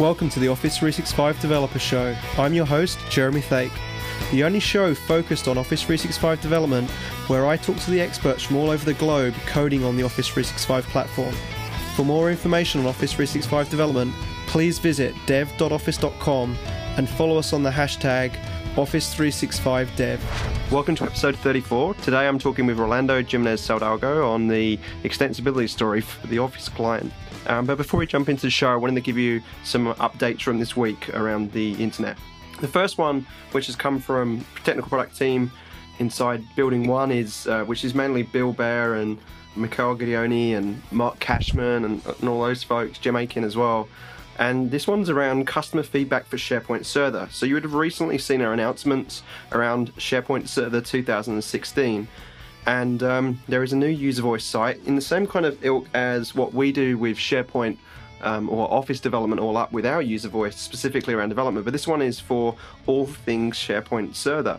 Welcome to the Office 365 Developer Show. I'm your host, Jeremy Thake, the only show focused on Office 365 development where I talk to the experts from all over the globe coding on the Office 365 platform. For more information on Office 365 development, please visit dev.office.com and follow us on the hashtag Office365Dev. Welcome to episode 34. Today I'm talking with Rolando Jimenez Salgado on the extensibility story for the Office client. Um, but before we jump into the show, I wanted to give you some updates from this week around the internet. The first one, which has come from technical product team inside Building One, is uh, which is mainly Bill Baer and Mikhail Gideoni and Mark Kashman and, and all those folks, Jim Aiken as well. And this one's around customer feedback for SharePoint Server. So you would have recently seen our announcements around SharePoint Server 2016 and um, there is a new user voice site in the same kind of ilk as what we do with SharePoint um, or Office development all up with our user voice, specifically around development. But this one is for all things SharePoint Server.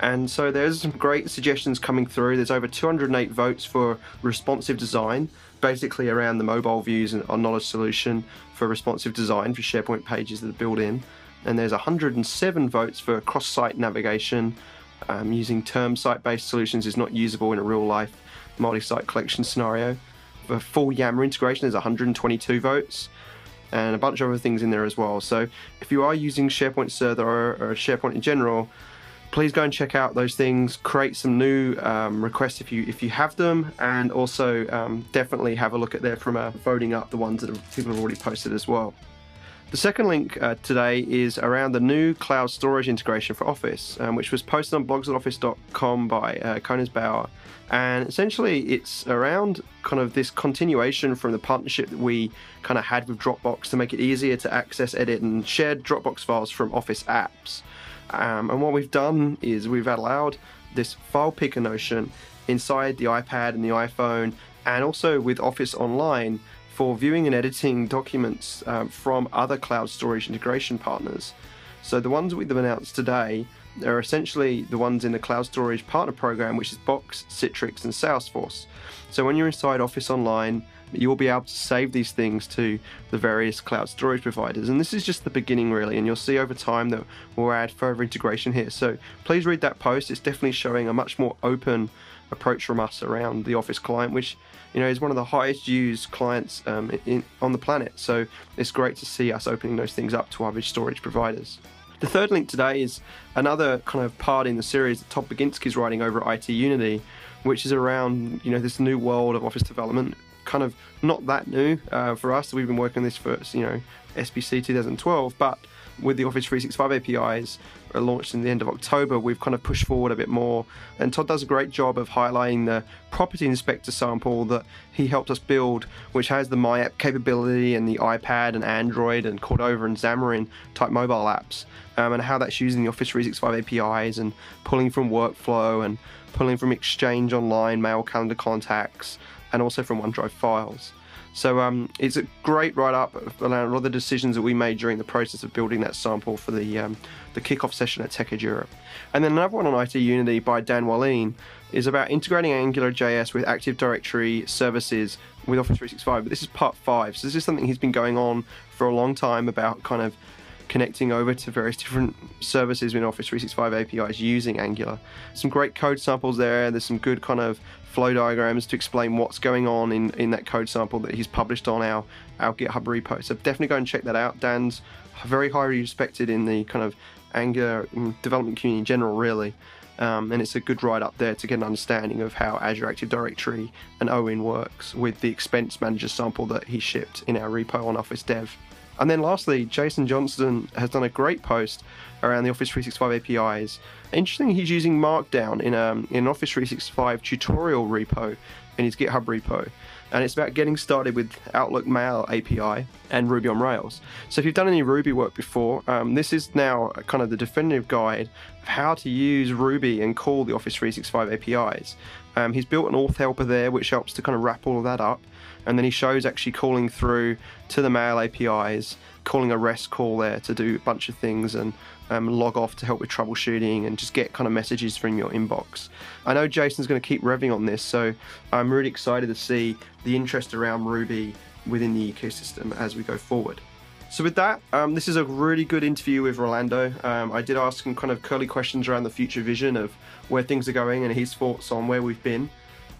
And so there's some great suggestions coming through. There's over 208 votes for responsive design, basically around the mobile views and knowledge solution for responsive design for SharePoint pages that are built in. And there's 107 votes for cross-site navigation, um, using term site based solutions is not usable in a real life multi site collection scenario. For full Yammer integration, there's 122 votes and a bunch of other things in there as well. So if you are using SharePoint Server or, SharePoint in general, please go and check out those things. Create some new um, requests if you if you have them, and also um, definitely have a look at there from a voting up the ones that people have already posted as well. The second link uh, today is around the new cloud storage integration for Office, um, which was posted on blogs.office.com by uh, Bauer. And essentially, it's around kind of this continuation from the partnership that we kind of had with Dropbox to make it easier to access, edit, and share Dropbox files from Office apps. Um, and what we've done is we've allowed this file picker notion inside the iPad and the iPhone, and also with Office Online for viewing and editing documents um, from other cloud storage integration partners. So the ones we've announced today are essentially the ones in the cloud storage partner program, which is Box, Citrix, and Salesforce. So when you're inside Office Online, you'll be able to save these things to the various cloud storage providers. And this is just the beginning, really. And you'll see over time that we'll add further integration here. So please read that post. It's definitely showing a much more open approach from us around the Office client, which you know is one of the highest used clients um, in, on the planet. So it's great to see us opening those things up to other storage providers. The third link today is another kind of part in the series that Todd Baginski is writing over at IT Unity, which is around you know this new world of Office development. Kind of not that new uh, for us. We've been working on this for you know SPC 2012, but with the Office 365 APIs uh, launched in the end of October, we've kind of pushed forward a bit more. And Todd does a great job of highlighting the property inspector sample that he helped us build, which has the My App capability and the iPad and Android and Cordova and Xamarin type mobile apps, um, and how that's using the Office 365 APIs and pulling from workflow and pulling from Exchange Online, mail calendar contacts, and also from OneDrive files. So um, it's a great write up around a lot of the decisions that we made during the process of building that sample for the um, the kickoff session at TechEd Europe. And then another one on IT Unity by Dan Wahlin is about integrating AngularJS with Active Directory services with Office 365. But this is part five, so this is something he's been going on for a long time about kind of connecting over to various different services in Office 365 APIs using Angular. Some great code samples there. There's some good kind of flow diagrams to explain what's going on in, in that code sample that he's published on our, our GitHub repo. So definitely go and check that out. Dan's very highly respected in the kind of Angular mm, development community in general, really. Um, and it's a good write up there to get an understanding of how Azure Active Directory and OWIN works with the expense manager sample that he shipped in our repo on Office Dev. And then lastly, Jason Johnston has done a great post around the Office 365 APIs. Interesting, he's using Markdown in, um, in an Office 365 tutorial repo in his GitHub repo. And it's about getting started with Outlook Mail API and Ruby on Rails. So if you've done any Ruby work before, um, this is now kind of the definitive guide of how to use Ruby and call the Office 365 APIs. Um, he's built an auth helper there, which helps to kind of wrap all of that up and then he shows actually calling through to the mail APIs, calling a REST call there to do a bunch of things and um, log off to help with troubleshooting and just get kind of messages from your inbox. I know Jason's going to keep revving on this, so I'm really excited to see the interest around Ruby within the ecosystem as we go forward. So with that, um, this is a really good interview with Rolando. Um, I did ask him kind of curly questions around the future vision of where things are going and his thoughts on where we've been.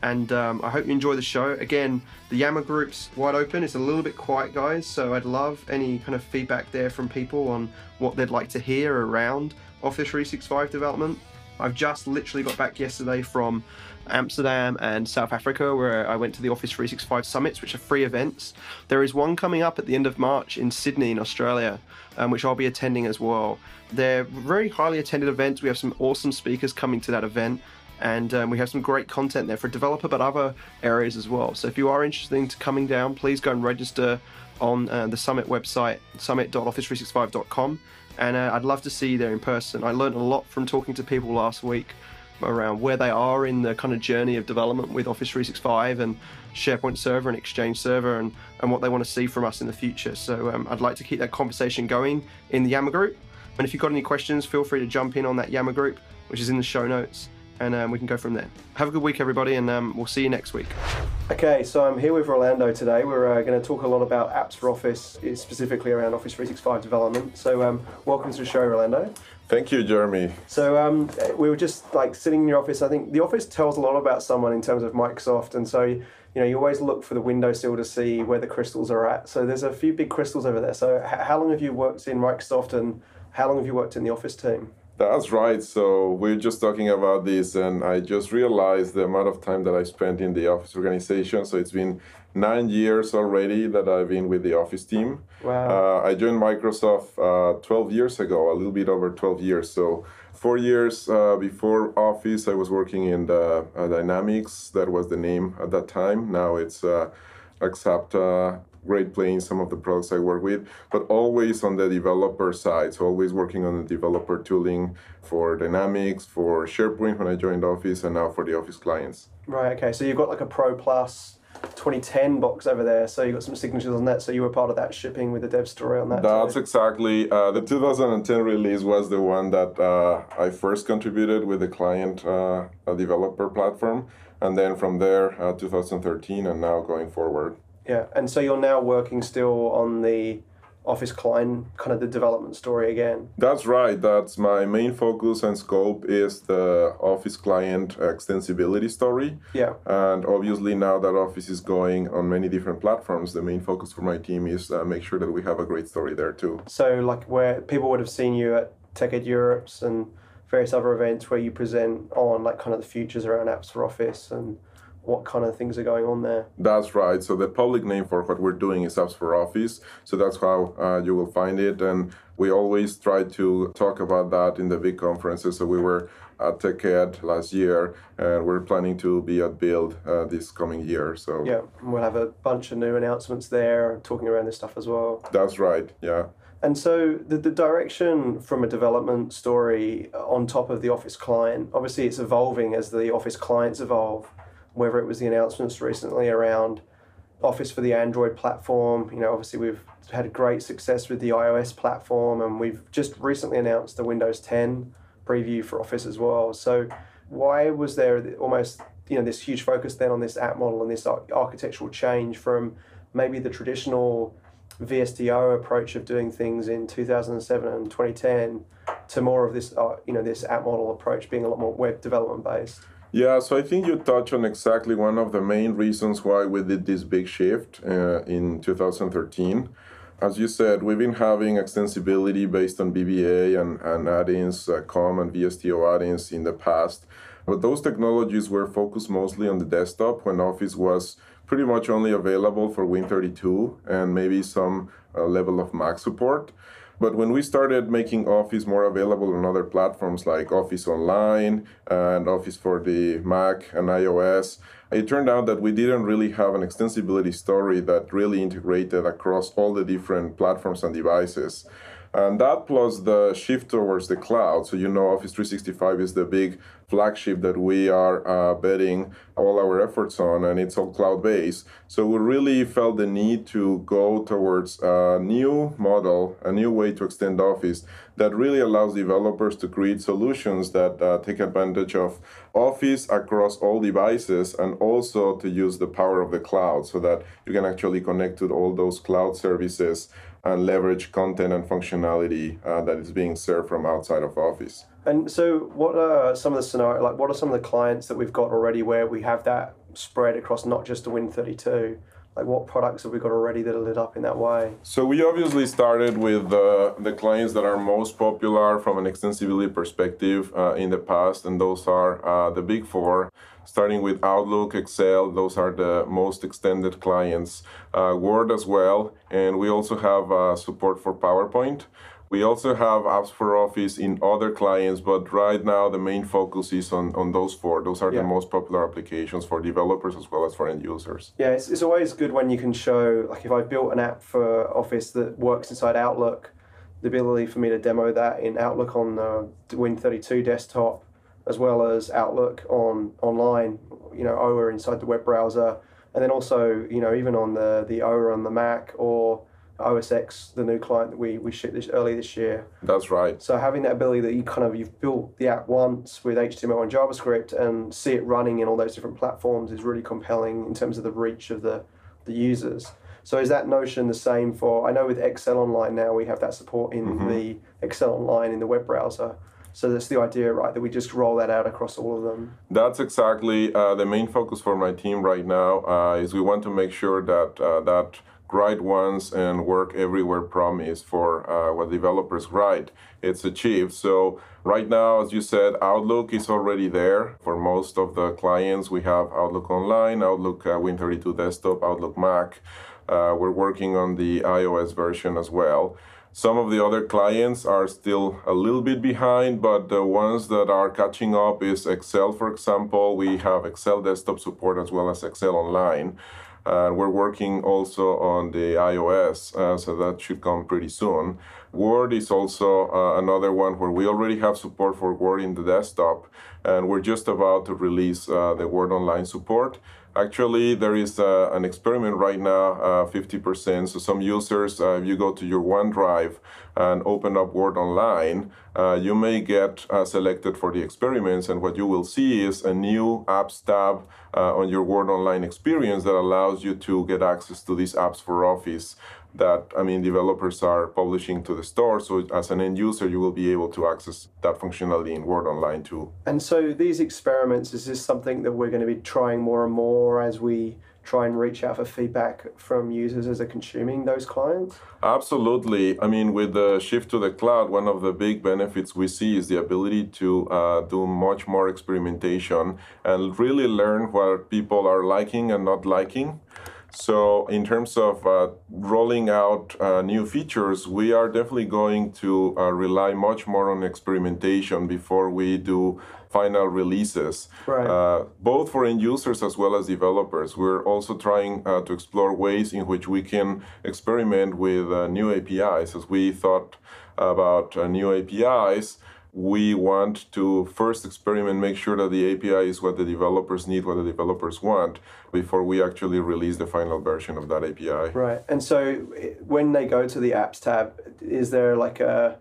And um, I hope you enjoy the show. Again, the Yammer group's wide open. It's a little bit quiet, guys. So I'd love any kind of feedback there from people on what they'd like to hear around Office 365 development. I've just literally got back yesterday from Amsterdam and South Africa, where I went to the Office 365 summits, which are free events. There is one coming up at the end of March in Sydney, in Australia, um, which I'll be attending as well. They're very highly attended events. We have some awesome speakers coming to that event. And um, we have some great content there for developer, but other areas as well. So if you are interested in coming down, please go and register on uh, the Summit website, summit.office365.com. And uh, I'd love to see you there in person. I learned a lot from talking to people last week around where they are in the kind of journey of development with Office 365 and SharePoint Server and Exchange Server and, and what they want to see from us in the future. So um, I'd like to keep that conversation going in the Yammer group. And if you've got any questions, feel free to jump in on that Yammer group, which is in the show notes and um, we can go from there. Have a good week, everybody, and um, we'll see you next week. Okay, so I'm here with Rolando today. We're uh, going to talk a lot about apps for Office, specifically around Office 365 development. So, um, welcome to the show, Rolando. Thank you, Jeremy. So um, we were just like sitting in your office. I think the office tells a lot about someone in terms of Microsoft, and so you know you always look for the windowsill to see where the crystals are at. So there's a few big crystals over there. So h- how long have you worked in Microsoft, and how long have you worked in the Office team? That's right. So we're just talking about this, and I just realized the amount of time that I spent in the office organization. So it's been nine years already that I've been with the office team. Wow. Uh, I joined Microsoft uh, 12 years ago, a little bit over 12 years. So four years uh, before Office, I was working in the uh, Dynamics. That was the name at that time. Now it's uh, Axapta Great Plains some of the products I work with, but always on the developer side. So always working on the developer tooling for Dynamics, for SharePoint when I joined Office, and now for the Office clients. Right. Okay. So you've got like a Pro Plus. 2010 box over there, so you got some signatures on that. So you were part of that shipping with the dev story on that. That's too. exactly uh, the 2010 release was the one that uh, I first contributed with the client uh, developer platform, and then from there uh, 2013 and now going forward. Yeah, and so you're now working still on the Office client, kind of the development story again. That's right. That's my main focus and scope is the Office client extensibility story. Yeah. And obviously now that Office is going on many different platforms, the main focus for my team is uh, make sure that we have a great story there too. So like where people would have seen you at TechEd Europe's and various other events where you present on like kind of the futures around apps for Office and what kind of things are going on there. That's right. So the public name for what we're doing is Apps for Office. So that's how uh, you will find it. And we always try to talk about that in the big conferences. So we were at TechEd last year, and we're planning to be at Build uh, this coming year. So yeah, we'll have a bunch of new announcements there, talking around this stuff as well. That's right. Yeah. And so the, the direction from a development story on top of the Office client, obviously it's evolving as the Office clients evolve whether it was the announcements recently around Office for the Android platform. You know, obviously we've had great success with the iOS platform, and we've just recently announced the Windows 10 preview for Office as well. So, why was there almost you know this huge focus then on this app model and this architectural change from maybe the traditional VSTO approach of doing things in 2007 and 2010 to more of this uh, you know this app model approach being a lot more web development based? Yeah, so I think you touch on exactly one of the main reasons why we did this big shift uh, in 2013. As you said, we've been having extensibility based on VBA and, and add-ins, uh, COM and VSTO add-ins in the past. But those technologies were focused mostly on the desktop when Office was pretty much only available for Win32 and maybe some uh, level of Mac support. But when we started making Office more available on other platforms like Office Online and Office for the Mac and iOS, it turned out that we didn't really have an extensibility story that really integrated across all the different platforms and devices. And that plus the shift towards the cloud. So, you know, Office 365 is the big flagship that we are uh, betting all our efforts on, and it's all cloud based. So, we really felt the need to go towards a new model, a new way to extend Office that really allows developers to create solutions that uh, take advantage of Office across all devices and also to use the power of the cloud so that you can actually connect to all those cloud services and leverage content and functionality uh, that is being served from outside of Office. And so, what are some of the scenario? Like, what are some of the clients that we've got already where we have that spread across not just the Win32? Like, what products have we got already that are lit up in that way? So we obviously started with uh, the clients that are most popular from an extensibility perspective uh, in the past, and those are uh, the big four starting with Outlook, Excel, those are the most extended clients, uh, Word as well, and we also have uh, support for PowerPoint. We also have apps for Office in other clients, but right now the main focus is on, on those four. Those are yeah. the most popular applications for developers as well as for end users. Yeah, it's, it's always good when you can show, like if I've built an app for Office that works inside Outlook, the ability for me to demo that in Outlook on the Win32 desktop, as well as Outlook on online, you know, OWA inside the web browser, and then also, you know, even on the, the OWA on the Mac or OS X, the new client that we, we shipped this early this year. That's right. So having that ability that you kind of you've built the app once with HTML and JavaScript and see it running in all those different platforms is really compelling in terms of the reach of the, the users. So is that notion the same for? I know with Excel Online now we have that support in mm-hmm. the Excel Online in the web browser. So that's the idea, right? That we just roll that out across all of them. That's exactly uh, the main focus for my team right now. Uh, is we want to make sure that uh, that write once and work everywhere promise for uh, what developers write, it's achieved. So right now, as you said, Outlook is already there for most of the clients. We have Outlook Online, Outlook uh, Win32 Desktop, Outlook Mac. Uh, we're working on the iOS version as well. Some of the other clients are still a little bit behind, but the ones that are catching up is Excel, for example. We have Excel desktop support as well as Excel Online. And we're working also on the iOS, uh, so that should come pretty soon. Word is also uh, another one where we already have support for Word in the desktop, and we're just about to release uh, the Word Online support. Actually, there is uh, an experiment right now, uh, 50%. So some users, uh, if you go to your OneDrive and open up Word Online, uh, you may get uh, selected for the experiments. And what you will see is a new apps tab uh, on your Word Online experience that allows you to get access to these apps for Office that I mean developers are publishing to the store. So as an end user, you will be able to access that functionality in Word Online too. And so these experiments is this something that we're going to be trying more and more as we try and reach out for feedback from users as they're consuming those clients? Absolutely. I mean, with the shift to the cloud, one of the big benefits we see is the ability to uh, do much more experimentation and really learn what people are liking and not liking. So, in terms of uh, rolling out uh, new features, we are definitely going to uh, rely much more on experimentation before we do final releases, right. Uh, both for end users as well as developers. We're also trying uh, to explore ways in which we can experiment with uh, new APIs. As we thought about new APIs, we want to first experiment, make sure that the API is what the developers need, what the developers want, before we actually release the final version of that API. Right. And so eh, when they go to the apps tab, is there like a,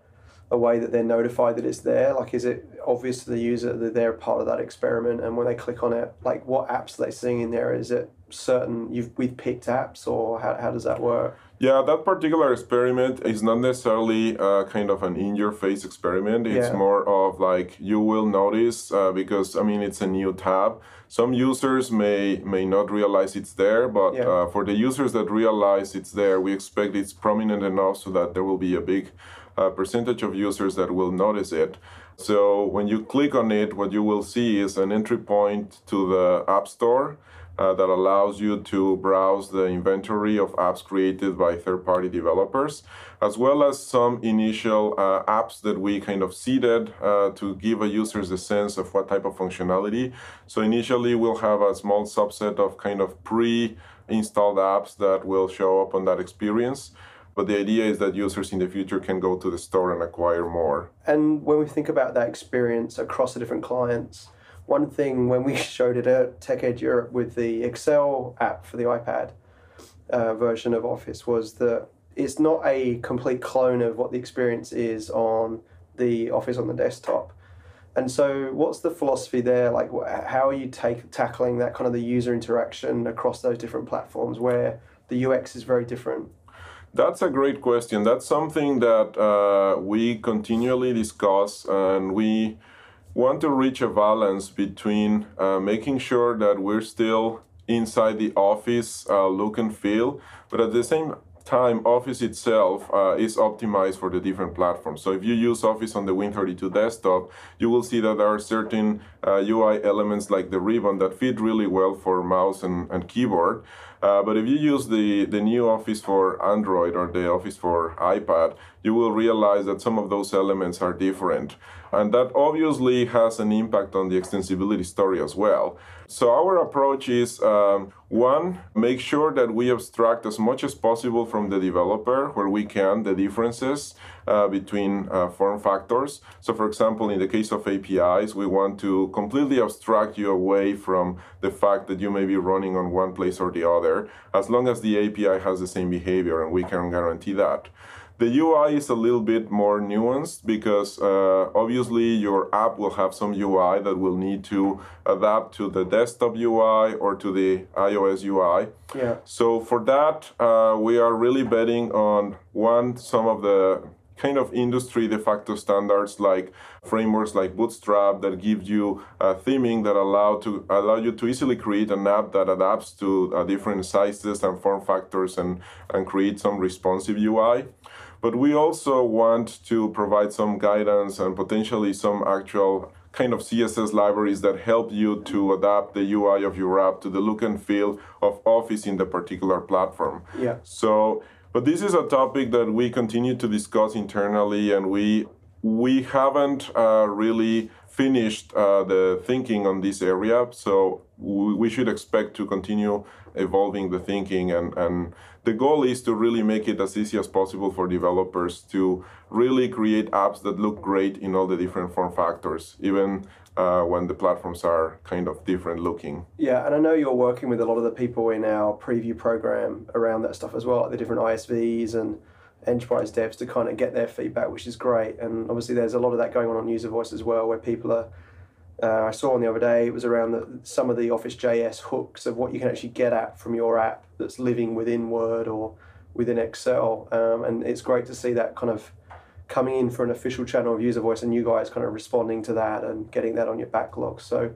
a way that they're notified that it's there? Like, is it obvious to the user that they're part of that experiment? And when they click on it, like, what apps are they seeing in there? Is it certain you've we've picked apps, or how, how does that work? Yeah, that particular experiment is not necessarily uh, kind of an in your face experiment. It's yeah. more of like you will notice uh, because I mean it's a new tab. Some users may may not realize it's there, but yeah. uh, for the users that realize it's there, we expect it's prominent enough so that there will be a big uh, percentage of users that will notice it. So when you click on it, what you will see is an entry point to the App Store uh, that allows you to browse the inventory of apps created by third party developers, as well as some initial uh, apps that we kind of seeded uh, to give a users a sense of what type of functionality. So initially, we'll have a small subset of kind of pre installed apps that will show up on that experience. But the idea is that users in the future can go to the store and acquire more. And when we think about that experience across the different clients, one thing when we showed it at TechEd Europe with the Excel app for the iPad uh, version of Office was that it's not a complete clone of what the experience is on the Office on the desktop. And so, what's the philosophy there? Like, how are you take, tackling that kind of the user interaction across those different platforms where the UX is very different? That's a great question. That's something that uh, we continually discuss, and we want to reach a balance between uh, making sure that we're still inside the office uh, look and feel, but at the same time, Office itself uh, is optimized for the different platforms. So if you use Office on the Win32 desktop, you will see that there are certain uh, UI elements like the ribbon that fit really well for mouse and, and keyboard. Uh, but if you use the, the new Office for Android or the Office for iPad, you will realize that some of those elements are different. And that obviously has an impact on the extensibility story as well. So our approach is um, one, make sure that we abstract as much as possible from the developer where we can the differences between uh, form factors. So, for example, in the case of APIs, we want to completely abstract you away from the fact that you may be running on one place or the other, as long as the API has the same behavior, and we can guarantee that. The UI is a little bit more nuanced because uh, obviously your app will have some UI that will need to adapt to the desktop UI or to the iOS UI. Yeah. So for that, uh, we are really betting on one, some of the kind of industry de facto standards like frameworks like Bootstrap that give you a theming that allow to allow you to easily create an app that adapts to uh, different sizes and form factors and and create some responsive UI. But we also want to provide some guidance and potentially some actual kind of CSS libraries that help you to adapt the UI of your app to the look and feel of Office in the particular platform. Yeah. So, but this is a topic that we continue to discuss internally, and we we haven't uh, really finished uh, the thinking on this area. So we, we should expect to continue evolving the thinking and and the goal is to really make it as easy as possible for developers to really create apps that look great in all the different form factors, even uh, when the platforms are kind of different looking. Yeah, and I know you're working with a lot of the people in our preview program around that stuff as well, like the different ISVs and enterprise devs to kind of get their feedback, which is great. And obviously, there's a lot of that going on on User Voice as well, where people are uh, I saw on the other day it was around the, some of the Office JS hooks of what you can actually get at from your app that's living within Word or within Excel, um, and it's great to see that kind of coming in for an official channel of user voice and you guys kind of responding to that and getting that on your backlog. So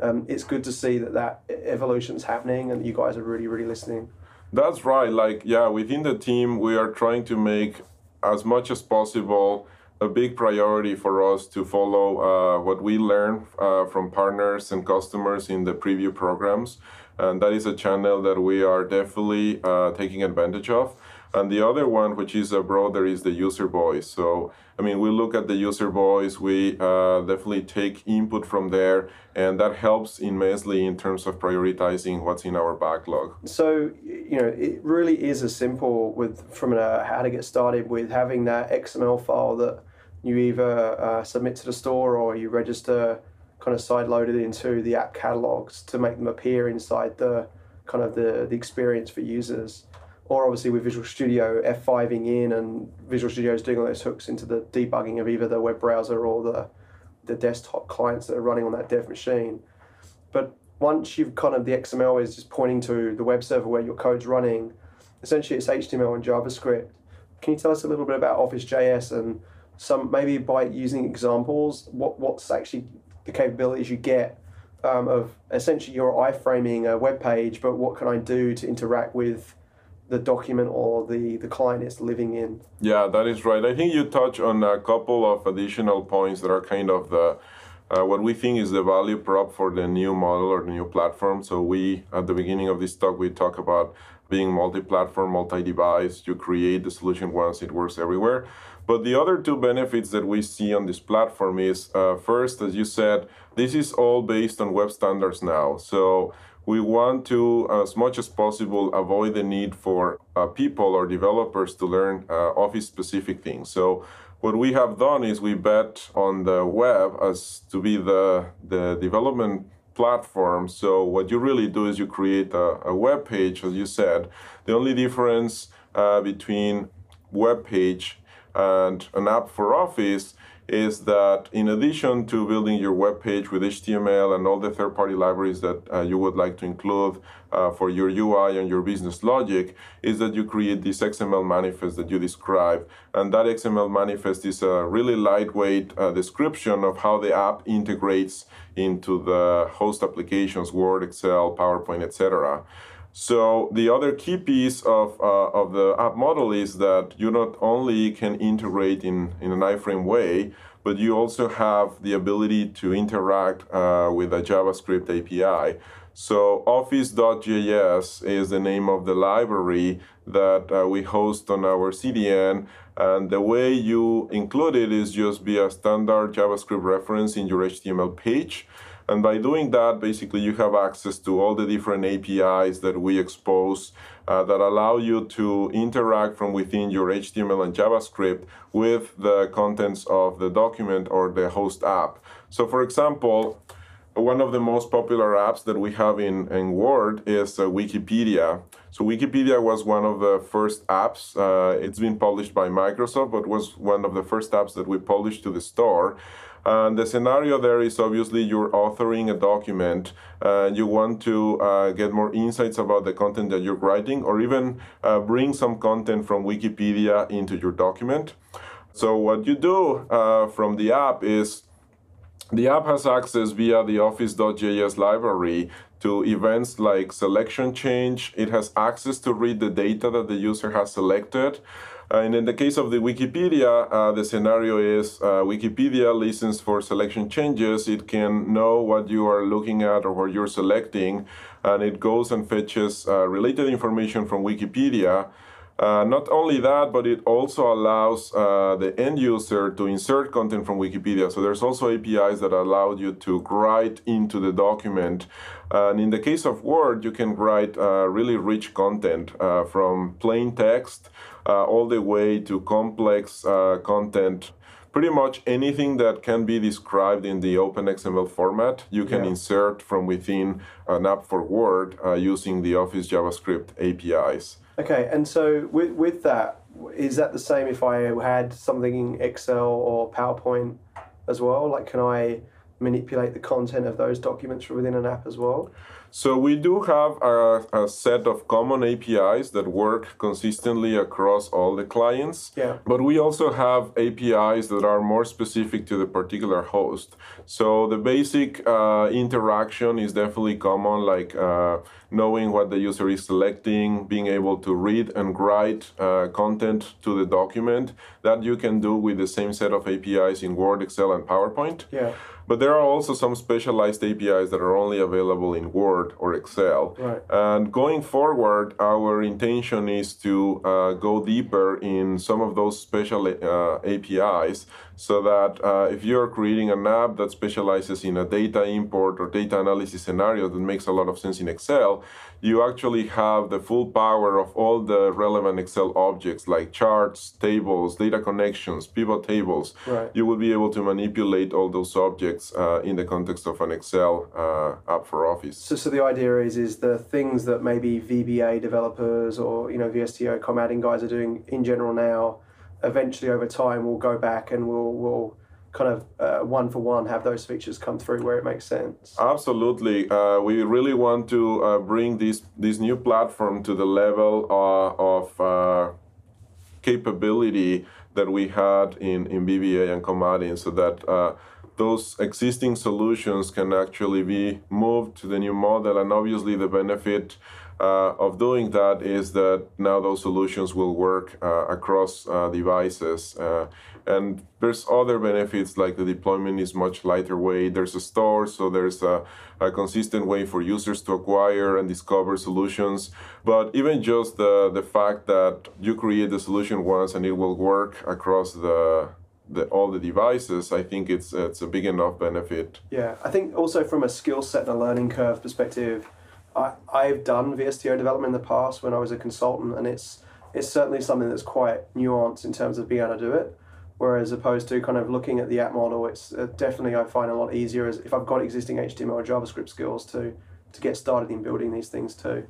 um, it's good to see that that evolution's happening and you guys are really really listening. That's right. Like yeah, within the team we are trying to make as much as possible a big priority for us to follow uh, what we learn uh, from partners and customers in the preview programs. And that is a channel that we are definitely uh, taking advantage of. And the other one, which is a broader, is the user voice. So, I mean, we look at the user voice, we uh, definitely take input from there, and that helps immensely in terms of prioritizing what's in our backlog. So, you know, it really is as simple with from a, how to get started with having that XML file that you either uh, submit to the store or you register kind of side loaded into the app catalogs to make them appear inside the kind of the, the experience for users. Or obviously with Visual Studio F5ing in and Visual Studio is doing all those hooks into the debugging of either the web browser or the, the desktop clients that are running on that dev machine. But once you've kind of the XML is just pointing to the web server where your code's running, essentially it's HTML and JavaScript. Can you tell us a little bit about Office JS and some maybe by using examples, what what's actually the capabilities you get um, of essentially your iframing a web page, but what can I do to interact with the document or the, the client is living in? Yeah, that is right. I think you touch on a couple of additional points that are kind of the uh, what we think is the value prop for the new model or the new platform. So we at the beginning of this talk we talk about being multi-platform, multi-device. You create the solution once, it works everywhere. But the other two benefits that we see on this platform is uh, first, as you said, this is all based on web standards now. So we want to, as much as possible, avoid the need for uh, people or developers to learn uh, Office specific things. So what we have done is we bet on the web as to be the, the development platform. So what you really do is you create a, a web page, as you said. The only difference uh, between web page and an app for Office is that in addition to building your web page with HTML and all the third party libraries that uh, you would like to include uh, for your UI and your business logic, is that you create this XML manifest that you describe. And that XML manifest is a really lightweight uh, description of how the app integrates into the host applications, Word, Excel, PowerPoint, etc. So the other key piece of, uh, of the app model is that you not only can integrate in, in an iframe way, but you also have the ability to interact uh, with a JavaScript API. So Office.js is the name of the library that uh, we host on our CDN. And the way you include it is just via standard JavaScript reference in your HTML page. And by doing that, basically, you have access to all the different APIs that we expose uh, that allow you to interact from within your HTML and JavaScript with the contents of the document or the host app. So, for example, one of the most popular apps that we have in, in Word is uh, Wikipedia. So Wikipedia was one of the first apps. Uh, it's been published by Microsoft, but was one of the first apps that we published to the store. And the scenario there is obviously you're authoring a document and you want to uh, get more insights about the content that you're writing or even uh, bring some content from Wikipedia into your document. So, what you do uh, from the app is the app has access via the Office.js library to events like selection change. It has access to read the data that the user has selected. Uh, and in the case of the Wikipedia, uh, the scenario is uh, Wikipedia listens for selection changes. It can know what you are looking at or what you're selecting, and it goes and fetches related information from Wikipedia. Uh, not only that, but it also allows uh, the end user to insert content from Wikipedia. So there's also APIs that allow you to write into the document. And in the case of Word, you can write uh, really rich content from plain text uh, all the way to complex uh, content pretty much anything that can be described in the OpenXML format, you can yeah. insert from within an app for Word uh, using the Office JavaScript APIs. Okay, and so with, with that, is that the same if I had something in Excel or PowerPoint as well? Like, can I manipulate the content of those documents from within an app as well? So we do have a, a, set of common APIs that work consistently across all the clients. Yeah. But we also have APIs that are more specific to the particular host. So the basic uh, interaction is definitely common, like uh, knowing what the user is selecting, being able to read and write uh, content to the document. That you can do with the same set of APIs in Word, Excel, and PowerPoint. Yeah. But there are also some specialized APIs that are only available in Word or Excel. Right. And going forward, our intention is to uh, go deeper in some of those special uh, APIs so that uh, if you're creating an app that specializes in a data import or data analysis scenario that makes a lot of sense in Excel, you actually have the full power of all the relevant Excel objects like charts, tables, data connections, pivot tables. Right. You will be able to manipulate all those objects uh, in the context of an Excel uh, app for Office. So, so the idea is is the things that maybe VBA developers or you know VSTO COM add-in guys are doing in general now eventually over time we'll go back and we'll we'll kind of uh, one for one have those features come through where it makes sense. Absolutely, uh, we really want to uh, bring this this new platform to the level uh, of uh, capability that we had in in VBA and COM add-in, so that. Uh, those existing solutions can actually be moved to the new model, and obviously, the benefit uh, of doing that is that now those solutions will work uh, across uh, devices. Uh, and there's other benefits like the deployment is much lighter weight. There's a store, so there's a, a, consistent way for users to acquire and discover solutions. But even just the, the fact that you create the solution once and it will work across the the, all the devices, I think it's it's a big enough benefit. Yeah, I think also from a skill set and a learning curve perspective, I, I've done VSTO development in the past when I was a consultant, and it's it's certainly something that's quite nuanced in terms of being able to do it. Whereas opposed to kind of looking at the app model, it's uh, definitely I find a lot easier as if I've got existing HTML or JavaScript skills to to get started in building these things too.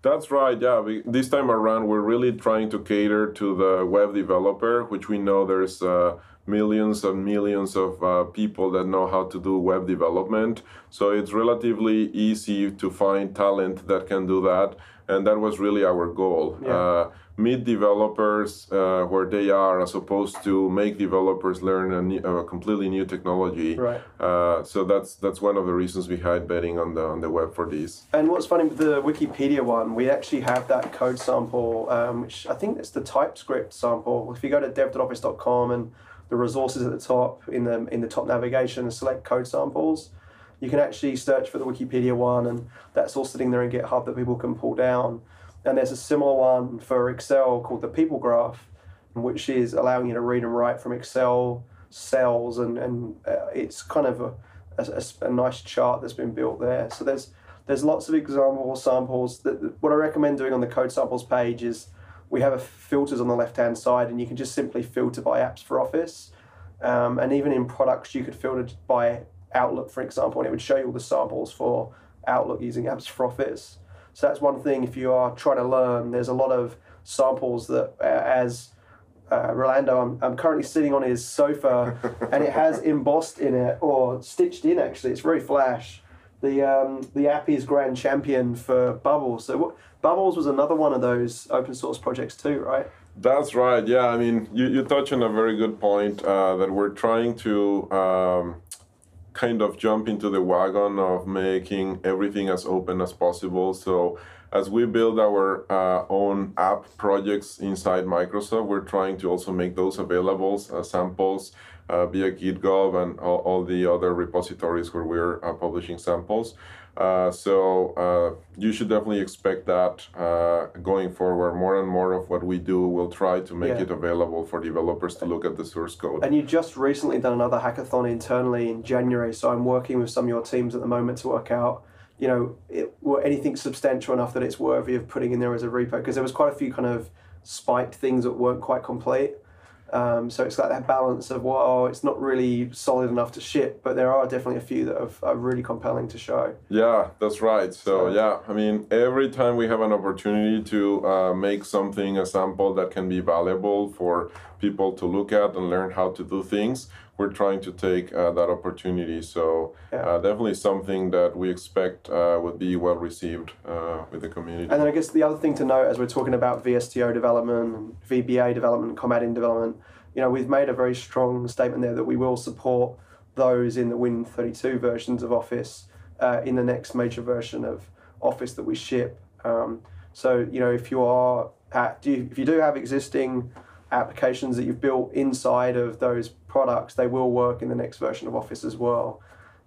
That's right. Yeah, we, this time around, we're really trying to cater to the web developer, which we know there's uh, millions and millions of uh, people that know how to do web development. So it's relatively easy to find talent that can do that, and that was really our goal. Yeah. Uh, meet developers uh, where they are as opposed to make developers learn a, new, a completely new technology right uh, so that's that's one of the reasons behind betting on the on the web for these and what's funny with the wikipedia one we actually have that code sample um, which i think it's the typescript sample if you go to dev.office.com and the resources at the top in the in the top navigation and select code samples you can actually search for the wikipedia one and that's all sitting there in github that people can pull down and there's a similar one for Excel called the People Graph, which is allowing you to read and write from Excel cells, and and uh, it's kind of a, a, a, nice chart that's been built there. So there's there's lots of example samples. That what I recommend doing on the code samples page is we have filters on the left hand side, and you can just simply filter by apps for Office, um, and even in products you could filter by Outlook, for example, and it would show you all the samples for Outlook using apps for Office. So that's one thing if you are trying to learn. There's a lot of samples that, uh, as uh, Rolando, I'm, I'm currently sitting on his sofa and it has embossed in it or stitched in actually. It's very flash. The um, the app is grand champion for Bubbles. So what, Bubbles was another one of those open source projects too, right? That's right. Yeah, I mean, you, you touch on a very good point uh, that we're trying to um, kind of jump into the wagon of making everything as open as possible. So as we build our uh, own app projects inside Microsoft, we're trying to also make those available as samples uh, via GitHub and all, all, the other repositories where we're uh, publishing samples. Uh, so uh, you should definitely expect that uh, going forward. More and more of what we do, we'll try to make yeah. it available for developers to look at the source code. And you just recently done another hackathon internally in January. So I'm working with some of your teams at the moment to work out, you know, it, anything substantial enough that it's worthy of putting in there as a repo because there was quite a few kind of spiked things that weren't quite complete. Um, so it's like that balance of well, it's not really solid enough to ship, but there are definitely a few that are, are really compelling to show. Yeah, that's right. So, so yeah, I mean, every time we have an opportunity to uh, make something a sample that can be valuable for people to look at and learn how to do things, we're trying to take uh, that opportunity. So yeah. uh, definitely something that we expect uh, would be well received uh, with the community. And then I guess the other thing to note as we're talking about VSTO development, VBA development, COM add-in development, you know, we've made a very strong statement there that we will support those in the Win32 versions of Office uh, in the next major version of Office that we ship. Um, so you know, if you are at, do you, if you do have existing applications that you've built inside of those products, they will work in the next version of Office as well.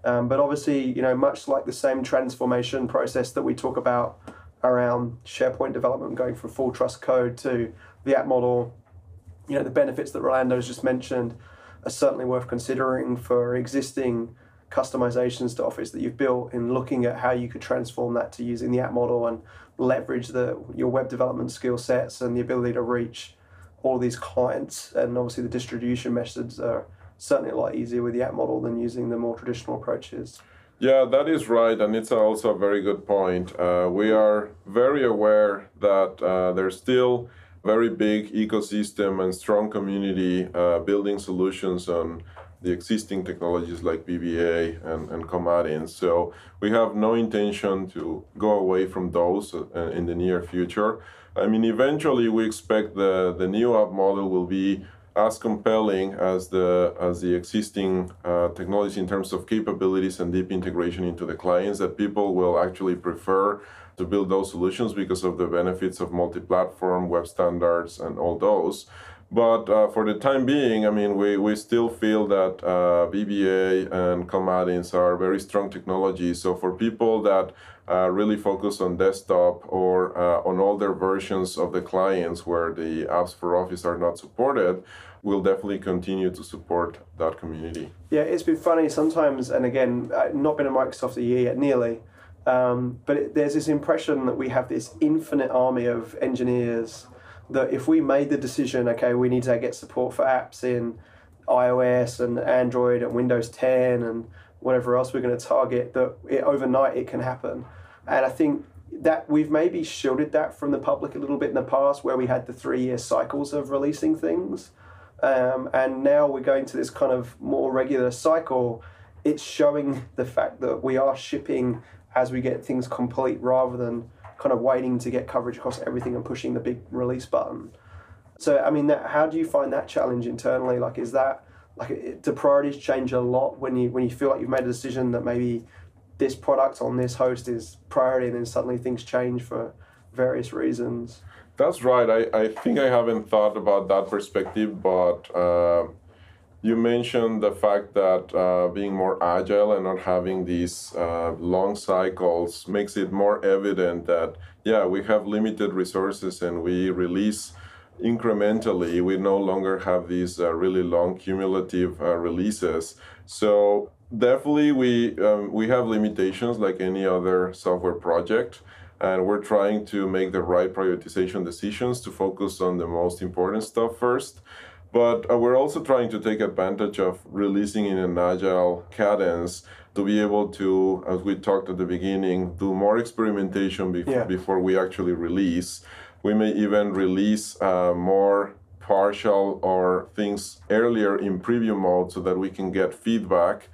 Um, but obviously, you know, much like the same transformation process that we talk about around SharePoint development, going from full trust code to the app model, you know, the benefits that Rolando's just mentioned are certainly worth considering for existing customizations to Office that you've built in looking at how you could transform that to using the app model and leverage the your web development skill sets and the ability to reach all these clients, and obviously the distribution methods are certainly a lot easier with the app model than using the more traditional approaches. Yeah, that is right, and it's also a very good point. Uh, we are very aware that uh, there's still very big ecosystem and strong community uh, building solutions on the existing technologies like VBA and, and COM add-in. So we have no intention to go away from those uh, in the near future. I mean, eventually we expect the, the new app model will be as compelling as the as the existing uh, technology in terms of capabilities and deep integration into the clients that people will actually prefer to build those solutions because of the benefits of multi-platform web standards and all those but uh, for the time being, I mean, we, we still feel that uh, VBA and COM add-ins are very strong technologies. So for people that uh, really focus on desktop or uh, on older versions of the clients where the apps for Office are not supported, we'll definitely continue to support that community. Yeah, it's been funny sometimes, and again, I've not been a Microsoft a year yet, nearly. Um, but it, there's this impression that we have this infinite army of engineers that if we made the decision, okay, we need to get support for apps in iOS and Android and Windows 10 and whatever else we're going to target, that it, overnight it can happen. And I think that we've maybe shielded that from the public a little bit in the past where we had the three year cycles of releasing things. Um, and now we're going to this kind of more regular cycle. It's showing the fact that we are shipping as we get things complete rather than kind of waiting to get coverage across everything and pushing the big release button. So, I mean, that, how do you find that challenge internally? Like, is that like do priorities change a lot when you when you feel like you've made a decision that maybe this product on this host is priority, and then suddenly things change for various reasons? That's right. I, I think I haven't thought about that perspective, but uh, you mentioned the fact that uh, being more agile and not having these uh, long cycles makes it more evident that, yeah, we have limited resources and we release incrementally. We no longer have these uh, really long cumulative uh, releases. So, definitely, we, um, we have limitations like any other software project and we're trying to make the right prioritization decisions to focus on the most important stuff first. But uh, we're also trying to take advantage of releasing in an agile cadence to be able to, as we talked at the beginning, do more experimentation before, yeah. before we actually release. We may even release uh, more partial or things earlier in preview mode so that we can get feedback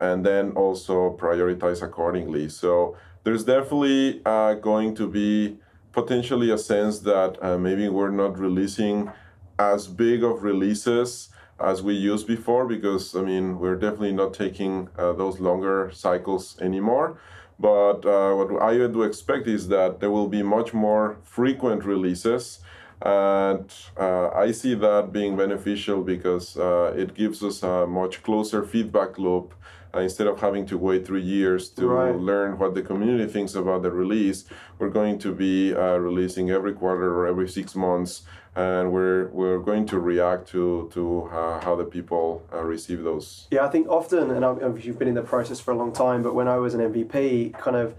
and then also prioritize accordingly. So there's definitely uh, going to be potentially a sense that uh, maybe we're not releasing as big of releases as we used before because I mean we're definitely not taking uh, those longer cycles anymore. But uh, what I would expect is that there will be much more frequent releases, and uh, I see that being beneficial because uh, it gives us a much closer feedback loop uh, instead of having to wait three years to right. learn what the community thinks about the release, we're going to be uh, releasing every quarter or every six months, and we're we're going to react to to uh, how the people uh, receive those. Yeah, I think often, and I've, you've been in the process for a long time, but when I was an MVP, kind of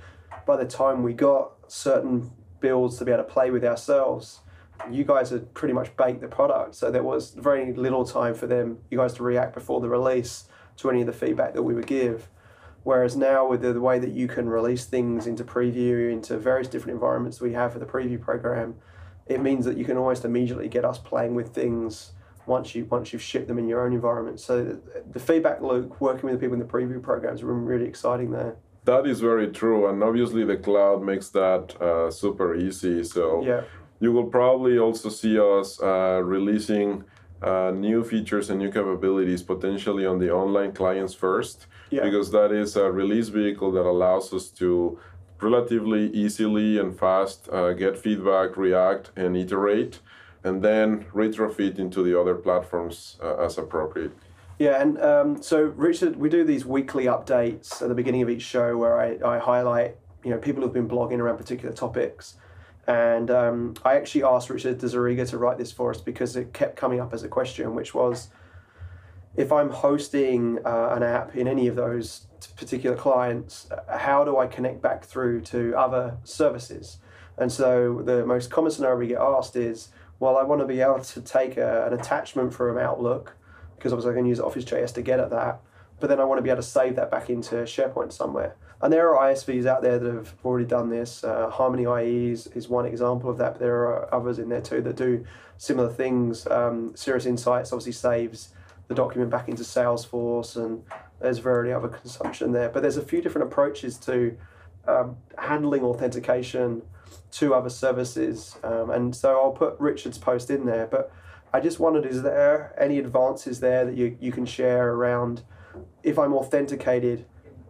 by the time we got certain builds to be able to play with ourselves you guys had pretty much baked the product, so there was very little time for them, you guys, to react before the release to any of the feedback that we would give. Whereas now, with the, the way that you can release things into preview, into various different environments we have for the preview program, it means that you can almost immediately get us playing with things once you once you've shipped them in your own environment. So the, the feedback loop, working with the people in the preview programs, are really exciting there. That is very true, and obviously the cloud makes that uh, super easy. So yeah. you will probably also see us uh, releasing uh, new features and new capabilities potentially on the online clients first, yeah. because that is a release vehicle that allows us to relatively easily and fast uh, get feedback, react, and iterate, and then retrofit into the other platforms uh, as appropriate. Yeah, and um, so Richard, we do these weekly updates at the beginning of each show where I, I highlight you know people who've been blogging around particular topics. And um, I actually asked Richard diZerega to write this for us because it kept coming up as a question, which was if I'm hosting uh, an app in any of those particular clients, how do I connect back through to other services? And so the most common scenario we get asked is, well, I want to be able to take a, an attachment from Outlook, because obviously I can use Office.js to get at that, but then I want to be able to save that back into SharePoint somewhere. And there are ISVs out there that have already done this. Uh, harmon.ie is, is one example of that, but there are others in there too that do similar things. Um, Insights obviously saves the document back into Salesforce, and there's very other consumption there. But there's a few different approaches to um, handling authentication to other services. Um, and so I'll put Richard's post in there. But I just wondered is there any advances there that you, you can share around if I'm authenticated?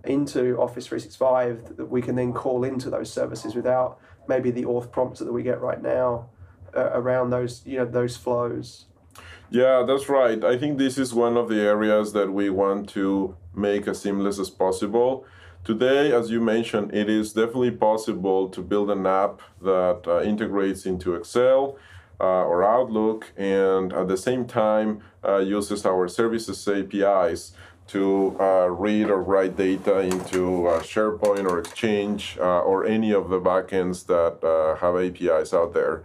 Into Office 365 that we can then call into those services without maybe the auth prompts that we get right now uh, around those you know those flows. Yeah, that's right. I think this is one of the areas that we want to make as seamless as possible. Today, as you mentioned, it is definitely possible to build an app that uh, integrates into Excel uh, or Outlook and at the same time uh, uses our services APIs to uh, read or write data into uh, SharePoint or Exchange uh, or any of the backends that uh, have APIs out there.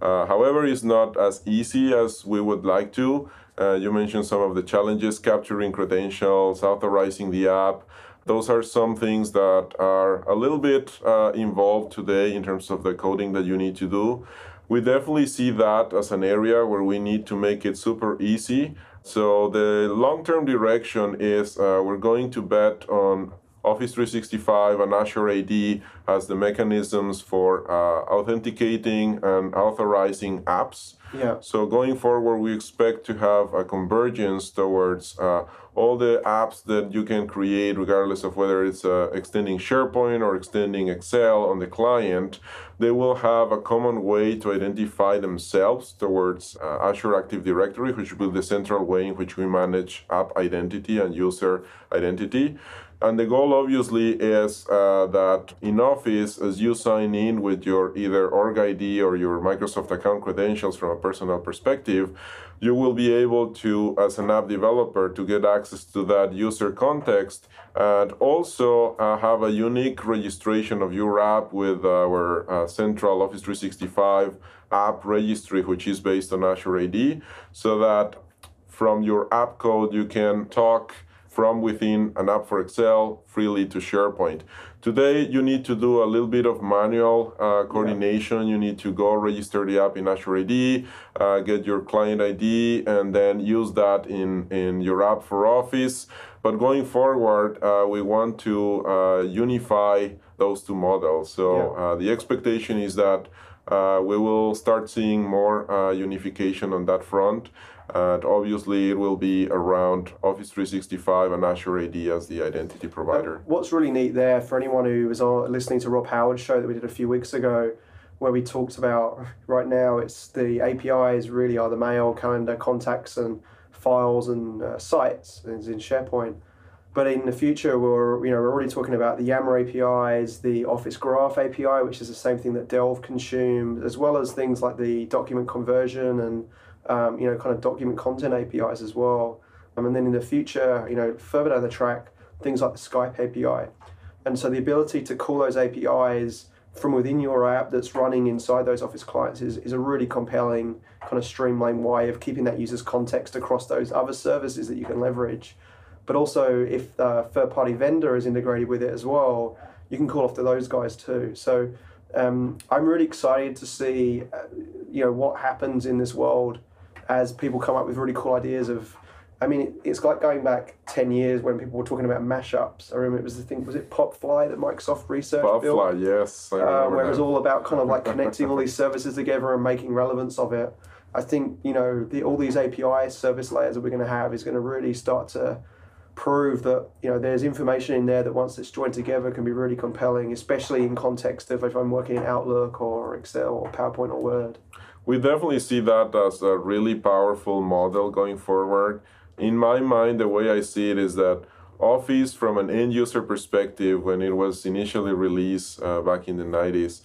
Uh, however, it's not as easy as we would like to. You mentioned some of the challenges capturing credentials, authorizing the app. Those are some things that are a little bit involved today in terms of the coding that you need to do. We definitely see that as an area where we need to make it super easy. So the long-term direction is uh, we're going to bet on Office 365 and Azure AD as the mechanisms for uh, authenticating and authorizing apps. Yeah. So going forward, we expect to have a convergence towards uh, all the apps that you can create, regardless of whether it's uh, extending SharePoint or extending Excel on the client. They will have a common way to identify themselves towards uh, Azure Active Directory, which will be the central way in which we manage app identity and user identity. And the goal obviously is uh, that in Office, as you sign in with your either Org ID or your Microsoft account credentials from a personal perspective, you will be able to, as an app developer, to get access to that user context and also uh, have a unique registration of your app with our uh, central Office 365 app registry, which is based on Azure AD, so that from your app code you can talk from within an app for Excel freely to SharePoint. Today, you need to do a little bit of manual uh, coordination. Yeah. You need to go register the app in Azure AD, uh, get your client ID, and then use that in, in your app for Office. But going forward, uh, we want to uh, unify those two models. So yeah. Uh, the expectation is that uh, we will start seeing more unification on that front. And obviously, it will be around Office 365 and Azure AD as the identity provider. What's really neat there for anyone who was listening to Rob Howard's show that we did a few weeks ago, where we talked about right now, it's the APIs really are the mail, calendar, contacts, and files and uh, sites is in SharePoint. But in the future, we're you know we're already talking about the Yammer APIs, the Office Graph API, which is the same thing that Delve consumes, as well as things like the document conversion and um, you know, kind of document content APIs as well. Um, and then in the future, you know, further down the track, things like the Skype API. And so the ability to call those APIs from within your app that's running inside those Office clients is, is a really compelling kind of streamlined way of keeping that user's context across those other services that you can leverage. But also, if a third party vendor is integrated with it as well, you can call off to those guys too. So um, I'm really excited to see, uh, you know, what happens in this world as people come up with really cool ideas of I mean, it's like going back 10 years when people were talking about mashups. I remember it was the thing, was it Popfly that Microsoft research Popfly, built? yes. Uh, where it was all about kind of like connecting all these services together and making relevance of it. I think, you know, the, all these API service layers that we're going to have is going to really start to prove that, you know, there's information in there that once it's joined together can be really compelling, especially in context of if I'm working in Outlook or Excel or PowerPoint or Word we definitely see that as a really powerful model going forward. In my mind, the way I see it is that Office, from an end user perspective, when it was initially released uh, back in the 90s,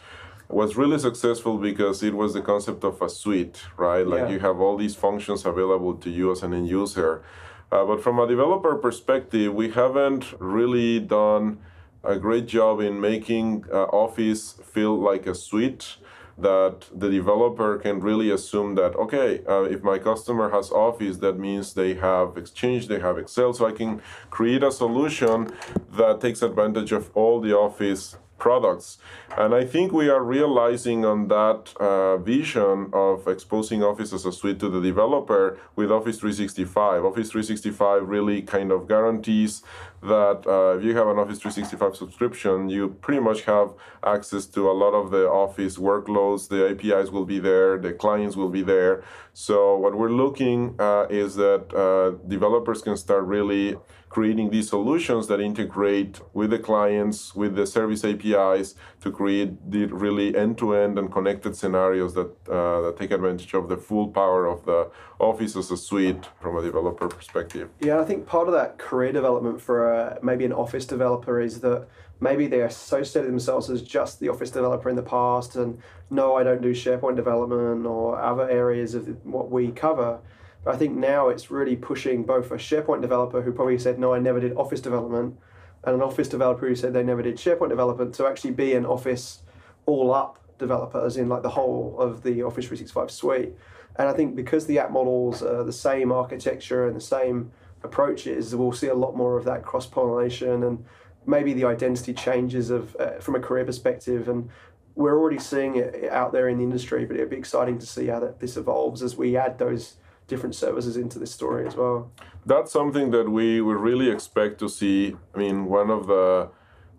was really successful because it was the concept of a suite, right? Like yeah. you have all these functions available to you as an end user. Uh, but from a developer perspective, we haven't really done a great job in making uh, Office feel like a suite that the developer can really assume that okay uh, if my customer has office that means they have exchange they have excel. So i can create a solution that takes advantage of all the office products. And I think we are realizing on that uh, vision of exposing Office as a suite to the developer with Office 365. Office 365 really kind of guarantees that uh, if you have an Office 365 subscription, you pretty much have access to a lot of the Office workloads. The APIs will be there, the clients will be there. So, what we're looking uh, is that uh, developers can start really creating these solutions that integrate with the clients, with the service APIs to create the really end-to-end and connected scenarios that, uh, that take advantage of the full power of the Office as a suite from a developer perspective. Yeah, I think part of that career development for a, maybe an Office developer is that maybe they associated themselves as just the Office developer in the past and no, I don't do SharePoint development or other areas of what we cover but I think now it's really pushing both a SharePoint developer who probably said, no, I never did Office development, and an Office developer who said they never did SharePoint development to actually be an Office all up developer, as in like the whole of the Office 365 suite. And I think because the app models are the same architecture and the same approaches, we'll see a lot more of that cross pollination and maybe the identity changes of uh, from a career perspective and we're already seeing it out there in the industry but it'd be exciting to see how that this evolves as we add those different services into this story as well that's something that we, we really expect to see i mean one of the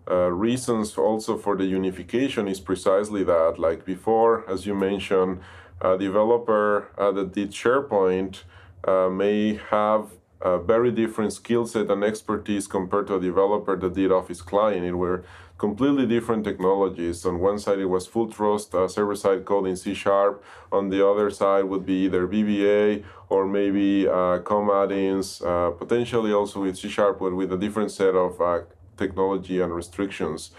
uh, reasons also for the unification is precisely that like before as you mentioned a developer uh, that did sharepoint uh, may have a very different skill set and expertise compared to a developer that did Office Client. It were completely different technologies. On one side, it was full trust uh, server side code in C sharp. On the other side, would be either VBA or maybe uh, COM add-ins, uh, potentially also with C sharp, but with a different set of uh, technology and restrictions.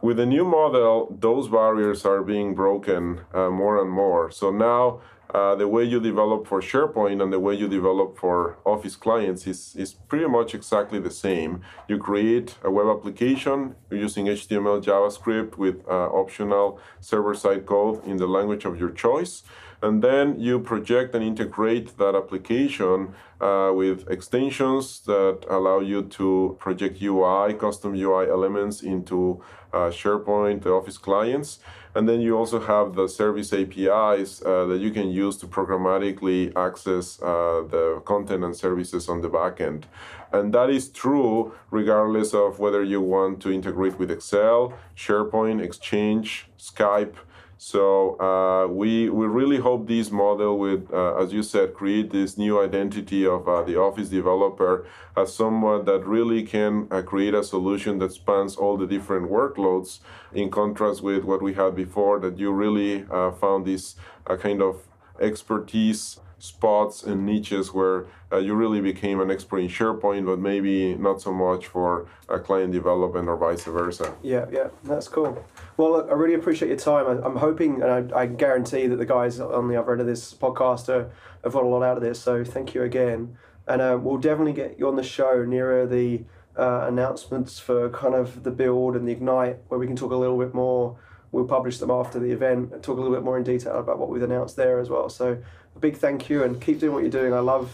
With the new model, those barriers are being broken uh, more and more. So now uh, the way you develop for SharePoint and the way you develop for Office clients is, is pretty much exactly the same. You create a web application using HTML, JavaScript with uh, optional server side code in the language of your choice. And then you project and integrate that application uh, with extensions that allow you to project UI, custom UI elements into uh, SharePoint, the Office clients. And then you also have the service APIs uh, that you can use to programmatically access uh, the content and services on the backend. And that is true regardless of whether you want to integrate with Excel, SharePoint, Exchange, Skype, so uh, we we really hope this model would, uh, as you said, create this new identity of uh, the Office developer as someone that really can uh, create a solution that spans all the different workloads. In contrast with what we had before, that you really uh, found this uh, kind of expertise spots and niches where uh, you really became an expert in SharePoint, but maybe not so much for uh, client development or vice versa. Yeah, yeah, that's cool. Well, look, I really appreciate your time. I, am hoping, and I, I, guarantee that the guys on the other end of this podcast are, have got a lot out of this. So thank you again, and uh, we'll definitely get you on the show nearer the uh, announcements for kind of the build and the ignite, where we can talk a little bit more. We'll publish them after the event and talk a little bit more in detail about what we've announced there as well. So a big thank you and keep doing what you're doing. I love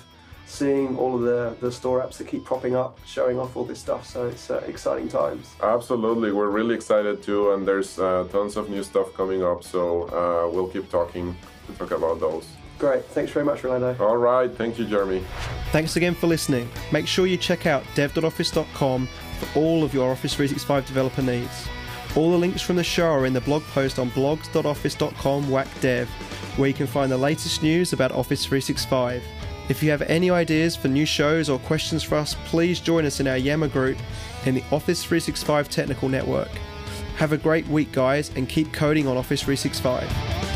seeing all of the, the store apps that keep popping up, showing off all this stuff. So it's uh, exciting times. Absolutely. We're really excited too. And there's uh, tons of new stuff coming up. So uh, we'll keep talking to talk about those. Great. Thanks very much, Rolando. All right. Thank you, Jeremy. Thanks again for listening. Make sure you check out dev.office.com for all of your Office 365 developer needs. All the links from the show are in the blog post on blogs.office.com whack-dev, where you can find the latest news about Office 365. If you have any ideas for new shows or questions for us, please join us in our Yammer group in the Office 365 Technical Network. Have a great week, guys, and keep coding on Office 365.